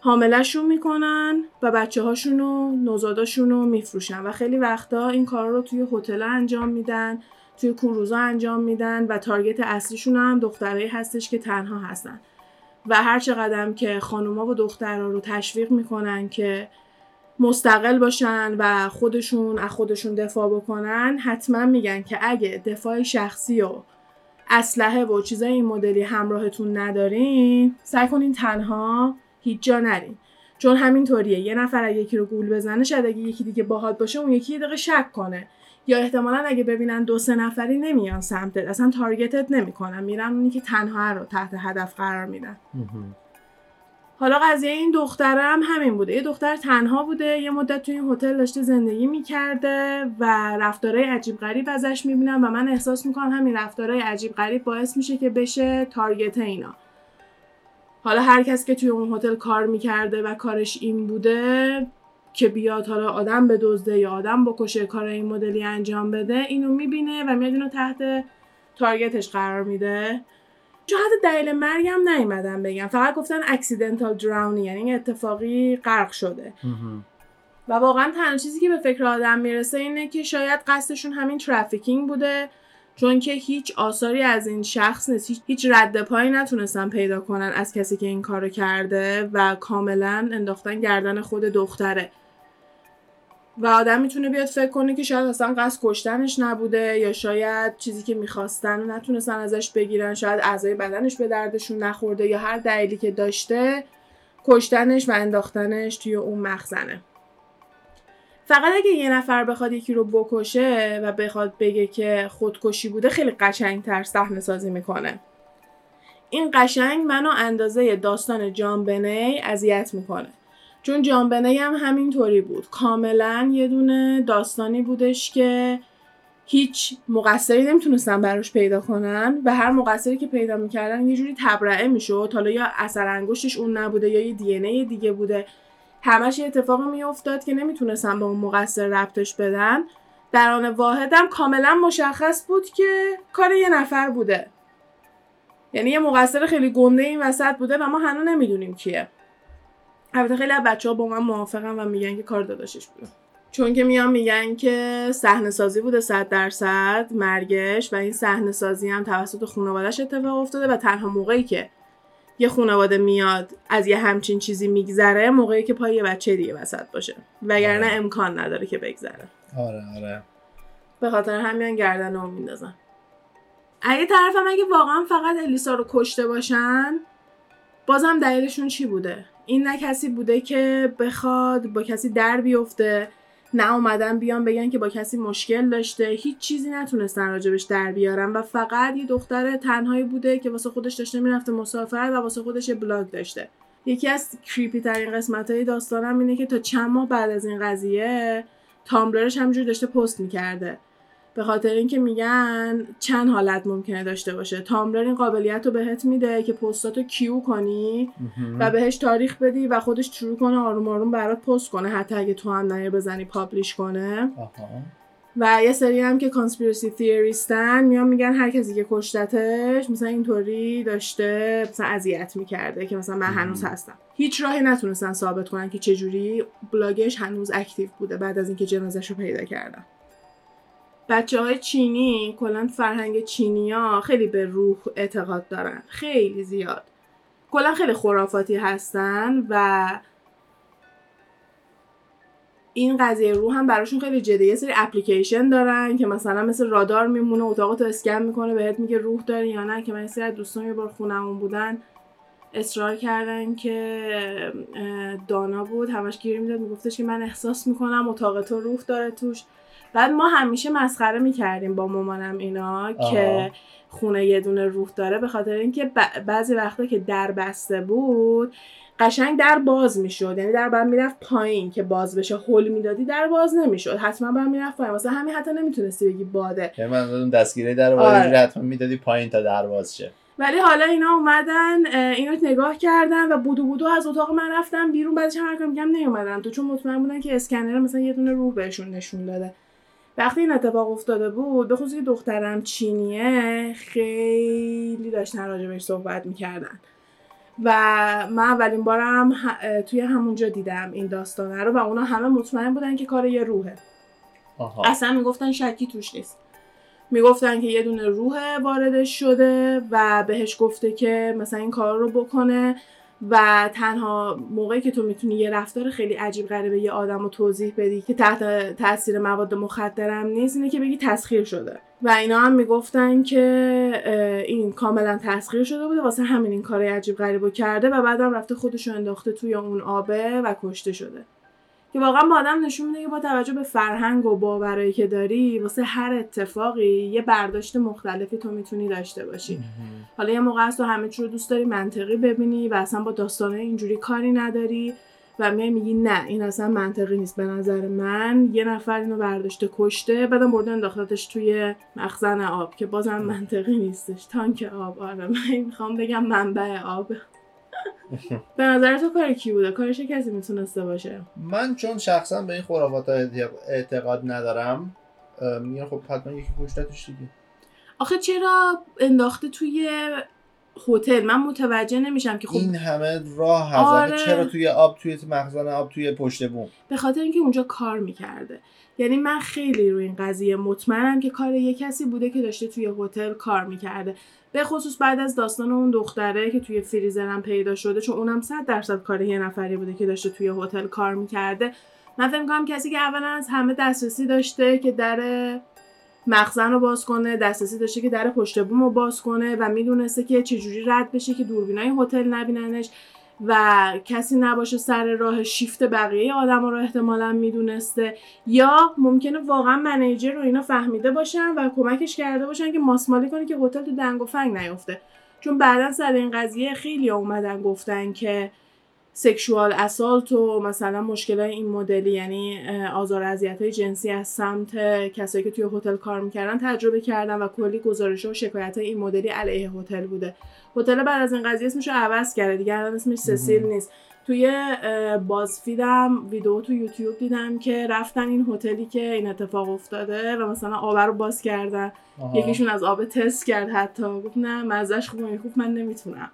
حاملشون می‌کنن و بچه هاشون و نوزاداشون رو میفروشن. و خیلی وقتا این کار رو توی هتل انجام میدن توی کروزا انجام میدن و تارگت اصلیشون هم دخترایی هستش که تنها هستن. و هر چقدر که خانوما و دخترها رو تشویق می‌کنن که مستقل باشن و خودشون از خودشون دفاع بکنن حتما میگن که اگه دفاع شخصی و اسلحه و چیزای این مدلی همراهتون ندارین سعی کنین تنها هیچ جا نرین. چون همینطوریه یه نفر اگه یکی رو گول بزنه شاید اگه یکی دیگه باهات باشه اون یکی دقیقه شک کنه. یا احتمالا اگه ببینن دو سه نفری نمیان سمتت اصلا تارگتت نمی‌کنن میرن اونی که تنها رو تحت هدف قرار میدن. حالا قضیه این دختره هم همین بوده. یه دختر تنها بوده یه مدت توی این هتل داشته زندگی می‌کرده و رفتارهای عجیب غریب ازش می‌بینم و من احساس می‌کنم همین رفتارهای عجیب غریب باعث میشه که بشه تارگت اینا. حالا هر کس که توی اون هتل کار می‌کرده و کارش این بوده که بیاد حالا آدم بدزده یا آدم بکشه کار این مدلی انجام بده اینو می‌بینه و میاد اینو تحت target ش قرار میده. چون حتی دلیل مرگم نیومدن بگم. فقط گفتن accidental drowning یعنی اتفاقی غرق شده. و واقعا تنها چیزی که به فکر آدم می‌رسه اینه که شاید قصدشون همین trafficking بوده چون که هیچ آثاری از این شخص نیست. هیچ رد پایی نتونستن پیدا کنن از کسی که این کارو کرده و کاملا انداختن گردن خود دختره. و آدم می‌تونه بیاد فکر کنه که شاید اصلا قصد کشتنش نبوده یا شاید چیزی که می‌خواستن و نتونستن ازش بگیرن شاید اعضای بدنش به دردشون نخورده یا هر دلیلی که داشته کشتنش و انداختنش توی اون مخزنه. فقط اگه یه نفر بخواد یکی رو بکشه و بخواد بگه که خودکشی بوده خیلی قشنگتر صحنه سازی می‌کنه. این قشنگ منو اندازه داستان جان بنی اذیت می‌کنه. چون جان هم همینطوری بود. کاملا یه دونه داستانی بودش که هیچ مقصری نمی‌تونستن براش پیدا کنن و هر مقصری که پیدا می‌کردن یه جوری تبرئه می‌شد. حالا یا اثر انگشتش اون نبوده یا یه دی ای دیگه بوده. همش یه اتفاقی میافتاد که نمی‌تونستن به اون مقصر ربطش بدن. در آن واحدم کاملا مشخص بود که کار یه نفر بوده. یعنی یه مقصر خیلی گنده این وسط بوده و ما هنوز نمی‌دونیم کیه. البته خیلی از بچه ها با من موافقن و میگن که کار داداشش بوده. چون که میان میگن که صحنه سازی بوده صد درصد مرگش و این صحنه سازی هم توسط خانوادهش اتفاق افتاده و تنها موقعی که یه خانواده میاد از یه همچین چیزی میگذره موقعی که پای یه بچه دیگه وسط باشه. وگرنه آره. امکان نداره که بگذره. آره آره. به خاطر همین گردن رو میندازن. اگه طرفم اگه واقعا فقط الیسا رو کشته باشن بازم دلیلشون چی بوده؟ این نه کسی بوده که بخواد با کسی در بیفته نه اومدن بیان بگن که با کسی مشکل داشته. هیچ چیزی نتونستن راجبش در بیارن و فقط یه دختر تنهایی بوده که واسه خودش داشته می‌رفته مسافرت و واسه خودش یه بلاگ داشته. یکی از creepy ترین قسمت های داستانم اینه که تا چند ماه بعد از این قضیه تامبلرش همینجور داشته پست می‌کرده. به خاطر اینکه میگن چند حالت ممکنه داشته باشه. تامبلر این قابلیت رو بهت میده که پستاتو queue کنی و بهش تاریخ بدی و خودش شروع کنه آروم آروم برات پست کنه. حتی اگه تو هم نیا بزنی publish کنه. آها. و یه سری هم که conspiracy theorist ن میان میگن هر کسی که کشتتش مثلا اینطوری داشته مثلا اذیت می‌کرده که مثلا من هنوز هستم. هیچ راهی نتونستن ثابت کنن که چجوری بلاگش هنوز active بوده بعد از اینکه جنازش رو پیدا کردن. بچه های چینی کلا فرهنگ چینی ها خیلی به روح اعتقاد دارن. خیلی زیاد. کلا خیلی خرافاتی هستن و این قضیه روح هم براشون خیلی جدیه یه سری اپلیکیشن دارن که مثلا مثل رادار میمونه اتاقتو اسکن می‌کنه بهت میگه روح داری یا نه که من سری از دوستان یه بار خونمون بودن اصرار کردن که دانا بود همش گیر می‌داد میگفتش که من احساس می‌کنم اتاق تو روح داره توش. بعد ما همیشه مسخره می‌کردیم با مامانم اینا که خونه یه دونه روح داره به خاطر اینکه بعضی وقتا که در بسته بود قشنگ در باز می‌شد. یعنی در بعد می‌رفت پایین که باز بشه. هول می‌دادی در باز نمی‌شد. حتما بعد می‌رفت پایین. واسه همین حتی نمی‌تونستی بگی باده. یعنی من دستگیره در آره. حتما می‌دادی پایین تا درواز شه. ولی حالا اینا اومدن اینو نگاه کردن و بودو بودو از اتاق من رفتن بیرون. بعدش هر میگم نیومدن. تو چون مطمئن بودن که اسکنر مثلا یه دونه روح بهشون نشون داده. وقتی این اتفاق افتاده بود به خصوص که دخترم چینیه خیلی داشتن راجبش صحبت می‌کردن. و من اولین بارم توی همونجا دیدم این داستانه رو و اونا همه مطمئن بودن که کار یه روحه. آها. اصلا می‌گفتن شکی توش نیست. می‌گفتن که یه دونه روح واردش شده و بهش گفته که مثلا این کار رو بکنه و تنها موقعی که تو می‌تونی یه رفتار خیلی عجیب غریبه یه آدم رو توضیح بدی که تحت تاثیر مواد مخدرم نیست اینه که بگی تسخیر شده. و اینا هم می‌گفتن که این کاملا تسخیر شده بوده واسه همین این کار عجیب غریب کرده و بعدم رفته خودش رو انداخته توی اون آبه و کشته شده. که واقعا با آدم نشون میده که با توجه به فرهنگ و باورایی که داری واسه هر اتفاقی یه برداشت مختلفی تو می‌تونی داشته باشی. حالا یه موقع است تو همه چی رو دوست داری منطقی ببینی و اصلا با داستانه اینجوری کاری نداری و میای میگی نه این اصلا منطقی نیست. به نظر من یه نفر اینو برداشته کشته بعدم برده انداختتش توی مخزن آب که بازم منطقی نیستش. تانک آب. آره من می‌خوام بگم منبع آب. به نظر تو کار کی بوده؟ کارش کسی می‌تونسته باشه؟ من چون شخصا به این خرافات اعتقاد ندارم میگم خب حتما یکی کشتتش دیگه. آخه چرا انداخته توی هتل؟ من متوجه نمیشم که خب این همه راه هست. آره. چرا توی آب توی مخزن آب توی پشت بوم؟ به خاطر اینکه اونجا کار می‌کرده. یعنی من خیلی روی این قضیه مطمئنم که کار یه کسی بوده که داشته توی هتل کار می‌کرده. به خصوص بعد از داستان اون دختره که توی فریزرم پیدا شده چون اونم صد درصد کار یه نفری بوده که داشته توی هتل کار می‌کرده. من فکر می‌کنم کسی که اولا از همه دسترسی داشته که در مخزن رو باز کنه دسترسی داشته که در پشت بوم رو باز کنه و می‌دونسته که چجوری رد بشه که دوربینای هتل نبیننش. و کسی نباشه سر راه شیفت بقیه آدم رو احتمالا می‌دونسته. یا ممکنه واقعا منیجر رو اینا فهمیده باشن و کمکش کرده باشن که ماسمالی کنه که هتل تو دنگ و فنگ نیفته چون بعدا سر این قضیه خیلی اومدن گفتن که سکشوال اسالت و مثلا مشکل این مدلی یعنی آزار اذیت های جنسی از سمت کسایی که توی هتل کار می‌کردن تجربه کردن و کلی گزارش و شکایت این مدلی علیه هتل بوده. هتل بعد از این قضیه اسمش رو عوض کرده دیگه الان اسمش سسیل نیست. توی بازفیدم ویدیو تو یوتیوب دیدم که رفتن این هتلی که این اتفاق افتاده و مثلا آب رو باز کردن. یکیشون از آب تست کرد حتی. گفت نه مزهش خوبه خوب من نمی‌تونم.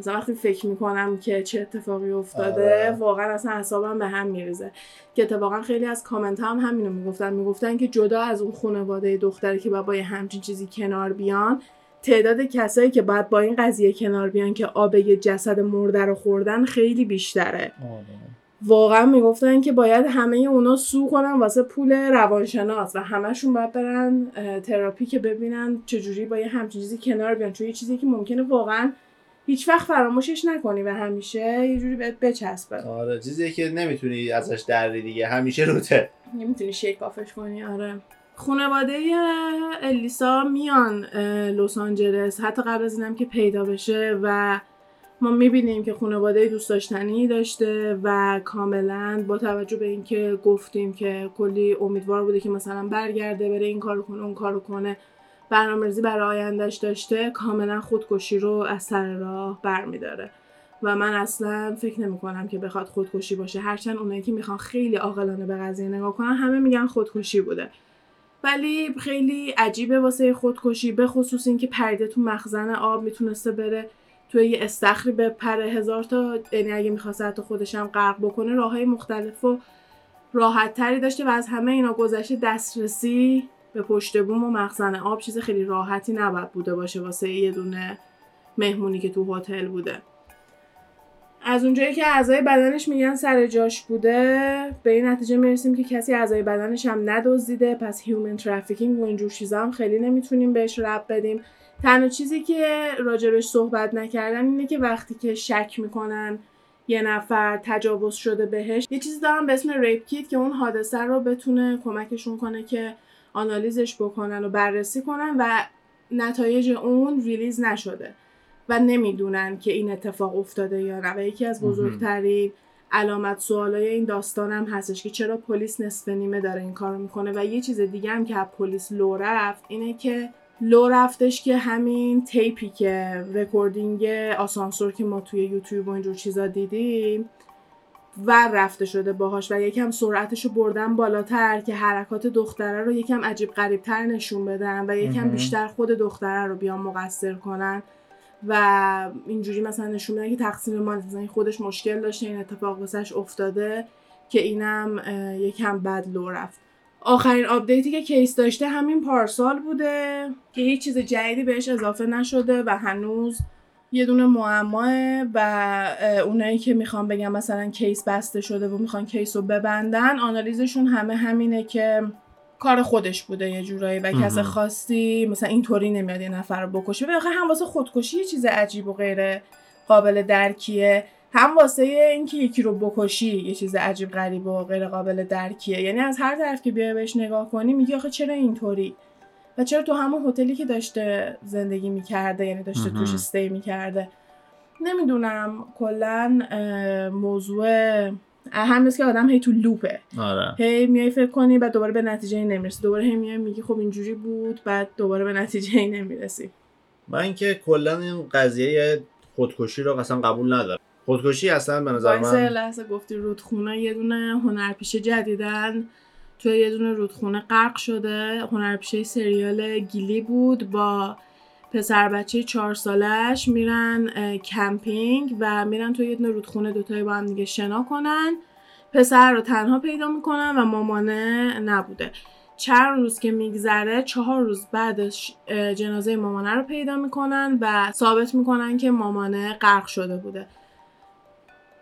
مثلا وقتی فکر می‌کنم که چه اتفاقی افتاده آره. واقعا اصلا حسابم به هم میریزه که اتفاقا خیلی از کامنت هم همینو می‌گفتن می‌گفتن که جدا از اون خانواده دختری که با یه همچین چیزی کنار بیان تعداد کسایی که باید با این قضیه کنار بیان که آب یه جسد مرده رو خوردن خیلی بیشتره آره. واقعا می‌گفتن که باید همه اونا سو کنن واسه پول روانشناس و همهشون باید برن تراپی که ببینن چجوری با یه همچین چیزی کنار بیان چون یه چیزی که ممکنه واقعا هیچ وقت فراموشش نکنی و همیشه یه جوری بهت بچسبه. آره چیزی که نمی‌تونی ازش دری دیگه همیشه روته. نمی‌تونی شیک آفش کنی آره. خانواده الیسا میان لس آنجلس. حتی قبل از اینم که پیدا بشه و ما می‌بینیم که خانواده دوست داشتنی داشته و کاملا با توجه به اینکه گفتیم که کلی امیدوار بوده که مثلا برگرده بره این کارو کنه اون کارو کنه. برنامه‌ریزی برای آیندهش داشته کاملا خودکشی رو از سر راه برمیداره. و من اصلا فکر نمی کنم که بخواد خودکشی باشه. هرچند اونایی که می‌خوان خیلی عاقلانه به قضیه نگاه کنن همه میگن خودکشی بوده. ولی خیلی عجیبه واسه خودکشی به خصوص اینکه پرده تو مخزن آب می‌تونسته بره. توی یه استخری به پر هزار تا یعنی اگه می‌خواست حتی خودشم غرق بکنه راه های مختلف و راحت تری داشته و از همه اینا گذشته دسترسی به پشت بوم و مخزن آب چیز خیلی راحتی نباید بوده باشه واسه یه دونه مهمونی که تو هتل بوده. از اونجایی که اعضای بدنش میگن سر جاش بوده به این نتیجه می‌رسیم که کسی اعضای بدنش هم ندزدیده پس human trafficking و اینجور چیزا هم خیلی نمی‌تونیم بهش ربط بدیم. تنها چیزی که راجبش صحبت نکردن اینه که وقتی که شک می‌کنن یه نفر تجاوز شده بهش یه چیزی دارم به اسم rape kit که اون حادثه رو بتونه کمکشون کنه که آنالیزش بکنن و بررسی کنن و نتایج اون release نشده و نمی‌دونن که این اتفاق افتاده یا نه. و یکی از بزرگترین علامت سوالای این داستان هم هستش که چرا پلیس نصف نیمه داره این کارو می‌کنه و یه چیز دیگه هم که پلیس لو رفت اینه که لو رفتش که همین tape ی که recording آسانسور که ما توی یوتیوب و اینجور چیزا دیدیم ور رفته شده باهاش و یکم سرعتش رو بردن بالاتر که حرکات دختره رو یکم عجیب غریبتر نشون بدن و یکم بیشتر خود دختره رو بیان مقصر کنن و اینجوری مثلا نشون بدن که تقصیر مال مثلا خودش مشکل داشته این اتفاق واسش افتاده که اینم یکم بد لو رفت. آخرین update ی که case داشته همین پارسال بوده که هیچ چیز جدیدی بهش اضافه نشده و هنوز یه دونه معماه و اونایی که می‌خوان بگم مثلا case بسته شده و می‌خوان case رو ببندن آنالیزشون همه همینه که کار خودش بوده یه جورایی و کس خاصی مثلا اینطوری نمیاد یه نفر رو بکشه. و هم واسه خودکشی یه چیز عجیب و غیر قابل درکیه. هم واسه اینکه یکی رو بکشی یه چیز عجیب غریب و غیر قابل درکیه. یعنی از هر طرف که بیای بهش نگاه کنی میگی آخه چرا اینطوری؟ و چرا تو همون هتلی که داشته زندگی می‌کرده یعنی داشته توش استی می‌کرده. نمی‌دونم کلا موضوع هم که آدم هی تو لوپه آره. هی میای فکر کنی بعد دوباره به نتیجه نمی‌رسی. دوباره هی میای میگی خب اینجوری بود بعد دوباره به نتیجه نمی‌رسی. و اینکه کلا این قضیه خودکشی رو اصلا قبول ندارم. خودکشی اصلا به نظر من لحظه گفتی رودخونه یه دونه هنرپیشه جدیدن. توی یه دونه رودخونه غرق شده. هنرپیشه سریال گیلی بود با پسر بچه چهار سالش. میرن کمپینگ و میرن توی یه دونه رودخونه دوتایی با هم دیگه شنا کنن. پسر رو تنها پیدا می‌کنن و مامانه نبوده. چند روز که میگذره چهار روز بعدش جنازه مامانه رو پیدا می‌کنن و ثابت می‌کنن که مامانه غرق شده بوده.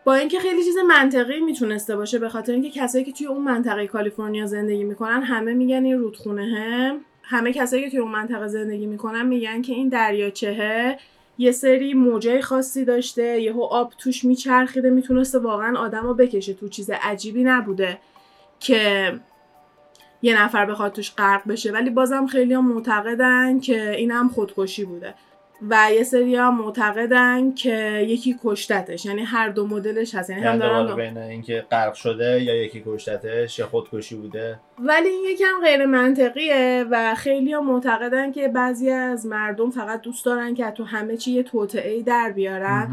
با اینکه خیلی چیز منطقی می‌تونسته باشه به خاطر اینکه کسایی که توی اون منطقه کالیفرنیا زندگی می‌کنن همه میگن این رودخونه همه کسایی که توی اون منطقه زندگی می‌کنن میگن که این دریاچهه. یه سری موجای خاصی داشته یهو آب توش میچرخیده می‌تونسته واقعا آدم رو بکشه تو چیز عجیبی نبوده که یه نفر بخواد توش غرق بشه. ولی بازم خیلی هم معتقدن که این هم خودکشی بوده. و یه سری هم معتقدن که یکی کشتتش. یعنی هر دو مدلش هست. یعنی هم یعنی دارن بین اینکه غرق شده یا یکی کشتتش یا خودکشی بوده. ولی این یکم غیر منطقیه و خیلی ها معتقدن که بعضی از مردم فقط دوست دارن که تو همه چی یه توطعه ای در بیارن.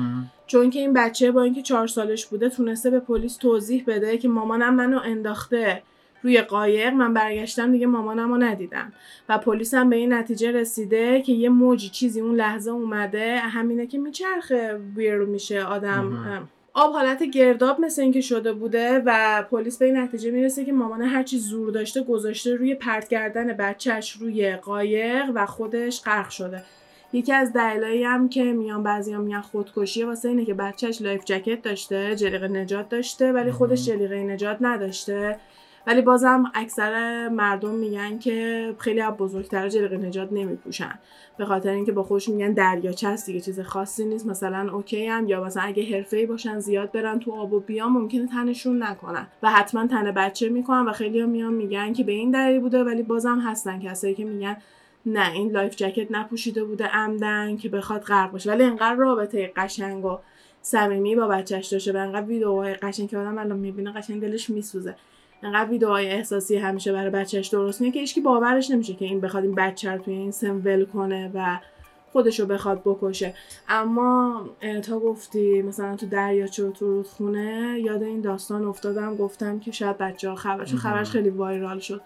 چون که این بچه با اینکه چهار سالش بوده تونسته به پلیس توضیح بده که مامانم منو انداخته. روی قایق من برگشتم دیگه مامانم رو ندیدم و پلیس هم به این نتیجه رسیده که یه موجی چیزی اون لحظه اومده همینه که میچرخه ویر میشه آدم. آب حالت گرداب مثل اینکه شده بوده و پلیس به این نتیجه می‌رسه که مامان هرچی زور داشته گذاشته روی پرت کردن بچهش روی قایق و خودش غرق شده یکی از دلایلی هم که میان بعضیا میگن خودکشیه واسه اینه که بچهش life jacket داشته جلیق نجات داشته ولی خودش. جلیقه نجات نداشته ولی بازم اکثر مردم میگن که خیلی از بزرگتر جلیق نجات نمیپوشن. به خاطر اینکه با خودش میگن دریاچه است دیگه چیز خاصی نیست. مثلا okay هم یا مثلا اگه حرفه‌ای باشن زیاد برن تو آب و بیان ممکنه تنشون نکنن. و حتما تن بچه می‌کنن و خیلی هم میان میگن که به این دلیل بوده ولی بازم هستن کسایی که میگن نه این life jacket نپوشیده بوده عمدن که بخواد غرق بشه ولی انقدر رابطه قشنگ و صمیمی با بچهش داشته و انقدر ویدیوهای قشنگ که آدم الان می‌بینه قشنگ دلش میسوزه. انقدر ویدیوهای احساسی همیشه برای بچهش درست می‌کنه که هیچکی باورش نمیشه که این بخواد این بچه رو توی این سن ول کنه و خودشو بخواد بکشه. اما تا گفتی مثلا تو دریاچه و تو رودخونه یاد این داستان افتادم گفتم که شاید بچه ها خبر چون خبرش خیلی وایرال شد.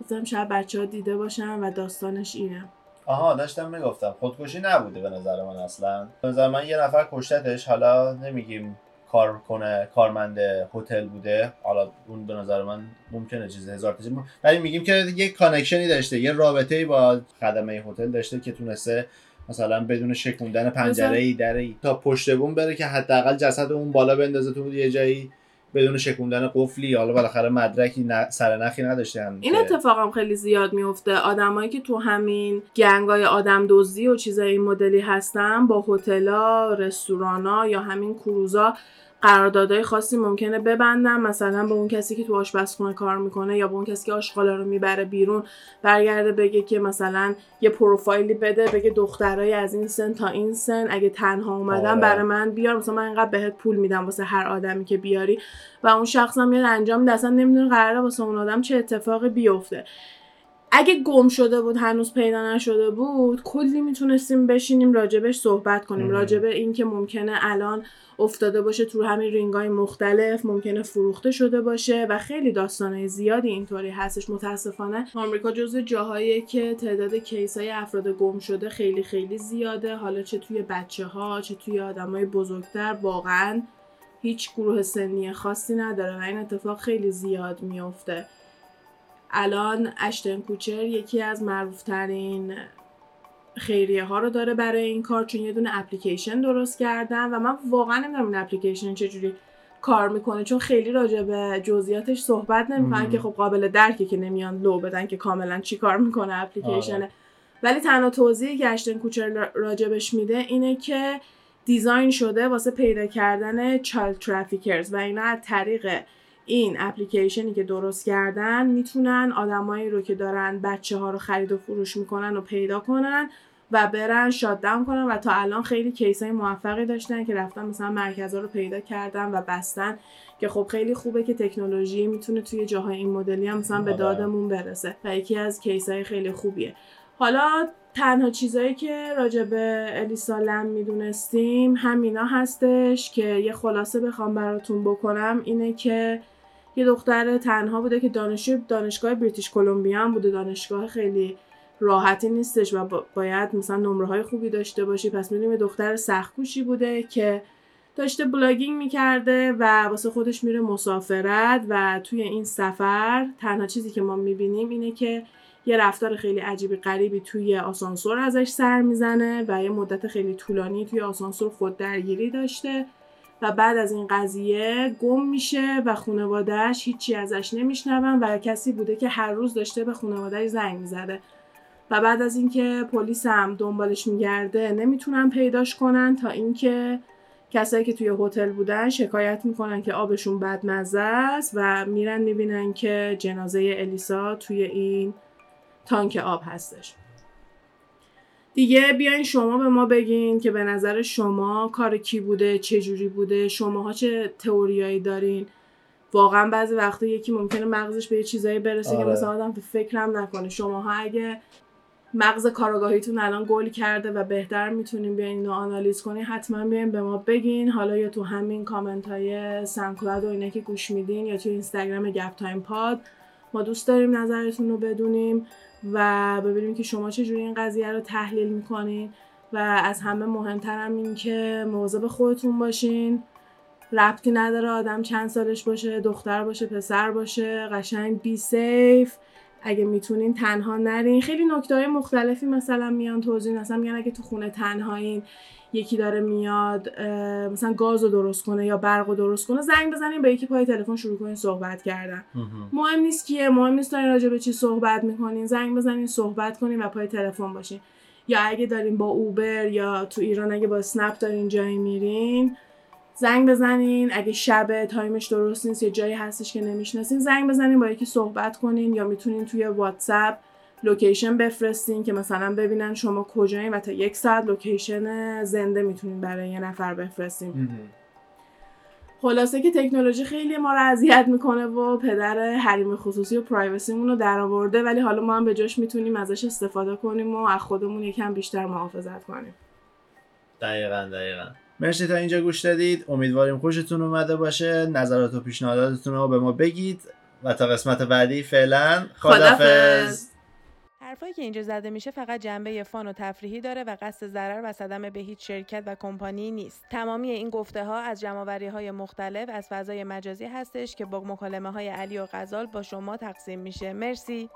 گفتم شاید بچه ها دیده باشن و داستانش اینه. آها داشتم می‌گفتم. خودکشی نبوده به نظر من اصلا. به نظر من یه نفر کشتتش حالا نمیگیم کار کنه کارمند هتل بوده. حالا اون به نظر من ممکنه چیز هزار تا ولی میگیم که یه connection ی داشته یه رابطه‌ای با خدمه هتل داشته که تونسته مثلا بدون شکوندن پنجره ای در تا پشت بوم بره که حداقل جسد اون بالا بندازه تو یه جایی. بدون شکوندن قفلی حالا بالاخره مدرکی ن... سرنخی نداشتن این که- اتفاقم خیلی زیاد میفته آدمایی که تو همین gang ای آدم دزدی و چیزای این مدلی هستن با هتل‌ها، رستورانا یا همین کروزا قراردادهای خاصی ممکنه ببندن مثلا به اون کسی که تو آشپزخونه کار می‌کنه یا به اون کسی که آشغالا رو می‌بره بیرون برگرده بگه که مثلا یه پروفایلی بده بگه دخترای از این سن تا این سن اگه تنها اومدن آره. برای من بیار مثلا من اینقدر بهت پول میدم واسه هر آدمی که بیاری و اون شخص هم میاد انجام میده اصلا نمی‌دونه قراره واسه اون آدم چه اتفاقی بیفته اگه گم شده بود هنوز پیدا نشده بود کلی می‌تونستیم بشینیم راجبش صحبت کنیم. راجب این که ممکنه الان افتاده باشه تو همین رینگای مختلف ممکنه فروخته شده باشه و خیلی داستانه زیادی اینطوری هستش. متاسفانه آمریکا جزو جاهاییه که تعداد کیس های افراد گم شده خیلی خیلی زیاده. حالا چه توی بچه ها چه توی آدمای بزرگتر واقعا هیچ گروه سنی خاصی نداره و این اتفاق خیلی زیاد میفته الان اشتن کوچر یکی از معروفترین خیریه ها رو داره برای این کار چون یه دونه اپلیکیشن درست کردن و من واقعا نمی‌دونم این اپلیکیشن چجوری کار می‌کنه چون خیلی راجع به جزئیاتش صحبت نمی‌کنن. که خب قابل درکه که نمیان لو بدن که کاملا چی کار می‌کنه اپلیکیشنه آره. ولی تنها توضیحی که Ashton Kutcher راجبش میده اینه که design شده واسه پیدا کردن child traffickers و اینا از طریق این اپلیکیشنی که درست کردن می‌تونن آدمایی رو که دارن بچه ها رو خرید و فروش می‌کنن و پیدا کنن و برن شاددم کنن و تا الان خیلی کیس های موفقی داشتن که رفتن مثلا مرکزها رو پیدا کردن و بستن که خب خیلی خوبه که تکنولوژی می‌تونه توی جاهای این مدلی هم مثلا به آره. دادمون برسه و یکی از کیس های خیلی خوبیه حالا تنها چیزایی که راجع به الیسا لم می‌دونستیم همینا هستش که یه خلاصه بخوام براتون بکنم اینه که یه دختر تنها بوده که دانشجو دانشگاه بریتیش کلمبیا هم بوده. دانشگاه خیلی راحتی نیستش و با- باید مثلا نمره های خوبی داشته باشی. پس می‌دونیم یه دختر سختکوشی بوده که داشته blogging می‌کرده و واسه خودش میره مسافرت و توی این سفر تنها چیزی که ما می‌بینیم اینه که یه رفتار خیلی عجیبی غریبی توی آسانسور ازش سر می‌زنه و یه مدت خیلی طولانی توی آسانسور خود درگیری داشته. و بعد از این قضیه گم میشه و خانوادهش هیچی ازش نمیشنون و کسی بوده که هر روز داشته به خانوادهش زنگ می‌زده. و بعد از اینکه پلیس هم دنبالش میگرده نمی‌تونن پیداش کنن تا اینکه کسایی که توی هتل بودن شکایت می‌کنن که آبشون بدمزه است و میرن می‌بینن که جنازه الیسا توی این تانک آب هستش. دیگه بیاین شما به ما بگین که به نظر شما کار کی بوده چه جوری بوده شماها چه تئوریایی دارین. واقعا بعضی وقتا یکی ممکنه مغزش به یه چیزایی برسه که آره. مثلا آدم تو فکرم نکنه. شماها اگه مغز کارآگاهیتون الان گل کرده و بهتر می‌تونین بیاین اینو آنالیز کنین حتما بیاین به ما بگین. حالا یا تو همین کامنت های SoundCloud و اینا که گوش میدین یا تو اینستاگرام گپ تایم پاد. ما دوست داریم نظرتون رو بدونیم. و ببینیم که شما چجوری این قضیه رو تحلیل می‌کنین. و از همه مهمترم این که مواظب خودتون باشین. ربطی نداره آدم چند سالش باشه دختر باشه پسر باشه قشنگ be safe اگه می‌تونین تنها نرین. خیلی نکته های مختلفی مثلا میان توضیح مثلا میگن اگه تو خونه تنهایین یکی داره میاد مثلا گاز رو درست کنه یا برق رو درست کنه زنگ بزنین به یکی پای تلفن شروع کنین صحبت کردن. مهم نیست کیه مهم نیست دارین راجع به چی صحبت می‌کنین. زنگ بزنین صحبت کنین و پای تلفن باشین. یا اگه دارین با اوبر یا تو ایران اگه با اسنپ دارین جایی میرین زنگ بزنین. اگه شب تایمش درست نیست یا جایی هستش که نمی‌شناسین زنگ بزنین با یکی صحبت کنین یا می‌تونین توی واتساپ لوکیشن بفرستین که مثلا ببینن شما کجایین و تا یک ساعت لوکیشن زنده می‌تونین برای یه نفر بفرستین. خلاصه که تکنولوژی خیلی ما رو اذیت می‌کنه و پدر حریم خصوصی و privacy مون رو درآورده ولی حالا ما هم به جاش می‌تونیم ازش استفاده کنیم و از خودمون یکم بیشتر محافظت کنیم. دقیقا دقیقا. مرسی تا اینجا گوش دادید امیدواریم خوشتون اومده باشه نظرات و پیشنهاداتتون رو به ما بگید و تا قسمت بعدی فعلا. خدافظ حرفایی که اینجا زده میشه فقط جنبه فان و تفریحی داره و قصد ضرر و صدمه به هیچ شرکت و کمپانی نیست. تمامی این گفته ها از جمعآوری های مختلف از فضای مجازی هستش که با مکالمه های علی و غزال با شما تقسیم میشه. مرسی.